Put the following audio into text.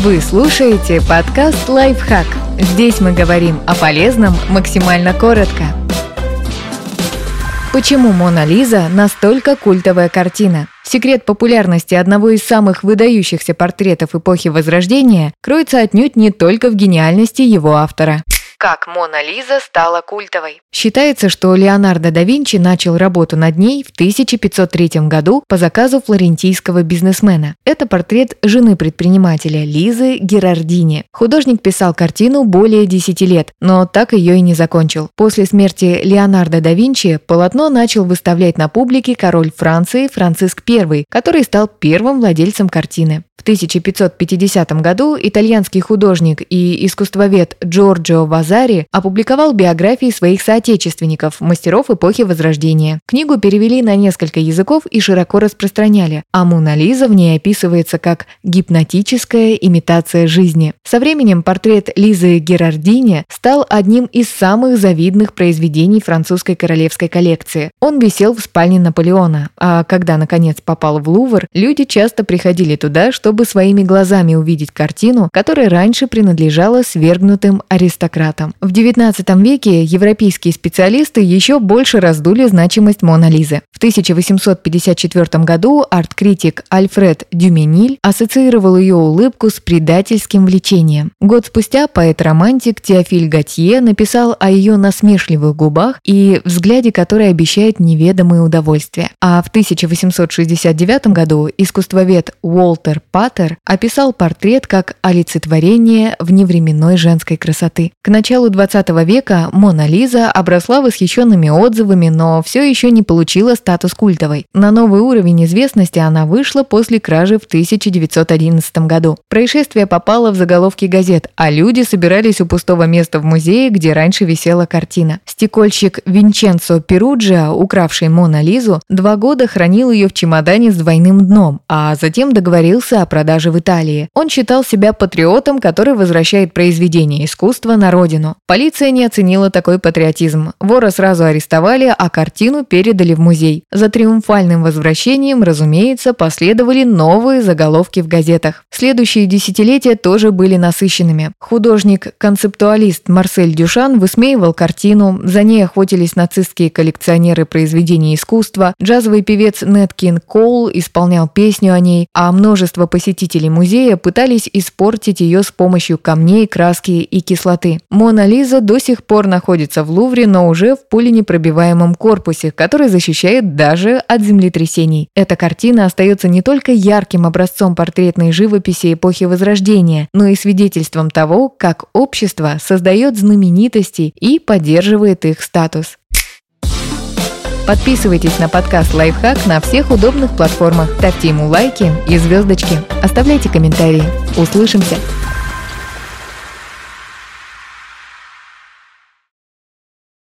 Вы слушаете подкаст «Лайфхак». Здесь мы говорим о полезном максимально коротко. Почему «Мона Лиза» настолько культовая картина? Секрет популярности одного из самых выдающихся портретов эпохи Возрождения кроется отнюдь не только в гениальности его автора. Как Мона Лиза стала культовой. Считается, что Леонардо да Винчи начал работу над ней в 1503 году по заказу флорентийского бизнесмена. Это портрет жены предпринимателя Лизы Герардини. Художник писал картину более 10 лет, но так ее и не закончил. После смерти Леонардо да Винчи полотно начал выставлять на публике король Франции Франциск I, который стал первым владельцем картины. В 1550 году итальянский художник и искусствовед Джорджио Вазари опубликовал биографии своих соотечественников, мастеров эпохи Возрождения. Книгу перевели на несколько языков и широко распространяли, а Мона Лиза в ней описывается как гипнотическая имитация жизни. Со временем портрет Лизы Герардини стал одним из самых завидных произведений французской королевской коллекции. Он висел в спальне Наполеона, а когда наконец попал в Лувр, люди часто приходили туда, чтобы своими глазами увидеть картину, которая раньше принадлежала свергнутым аристократам. В XIX веке европейские специалисты еще больше раздули значимость Мона Лизы. В 1854 году арт-критик Альфред Дюмениль ассоциировал ее улыбку с предательским влечением. Год спустя поэт-романтик Теофиль Готье написал о ее насмешливых губах и взгляде, который обещает неведомые удовольствия. А в 1869 году искусствовед Уолтер Паттер описал портрет как олицетворение вневременной женской красоты. К началу 20 века Мона Лиза обросла восхищенными отзывами, но все еще не получила статус культовой. На новый уровень известности она вышла после кражи в 1911 году. Происшествие попало в заголовки газет, а люди собирались у пустого места в музее, где раньше висела картина. Стекольщик Винченцо Перуджиа, укравший Мона Лизу, два года хранил ее в чемодане с двойным дном, а затем договорился о продаже в Италии. Он считал себя патриотом, который возвращает произведение искусства на родину. Полиция не оценила такой патриотизм. Вора сразу арестовали, а картину передали в музей. За триумфальным возвращением, разумеется, последовали новые заголовки в газетах. Следующие десятилетия тоже были насыщенными. Художник-концептуалист Марсель Дюшан высмеивал картину, за ней охотились нацистские коллекционеры произведений искусства, джазовый певец Неткин Коул исполнял песню о ней, а множество посетителей музея пытались испортить ее с помощью камней, краски и кислоты. Мона Лиза до сих пор находится в Лувре, но уже в пуленепробиваемом корпусе, который защищает даже от землетрясений. Эта картина остается не только ярким образцом портретной живописи эпохи Возрождения, но и свидетельством того, как общество создает знаменитости и поддерживает их статус. Подписывайтесь на подкаст «Лайфхак» на всех удобных платформах, ставьте ему лайки и звездочки, оставляйте комментарии. Услышимся!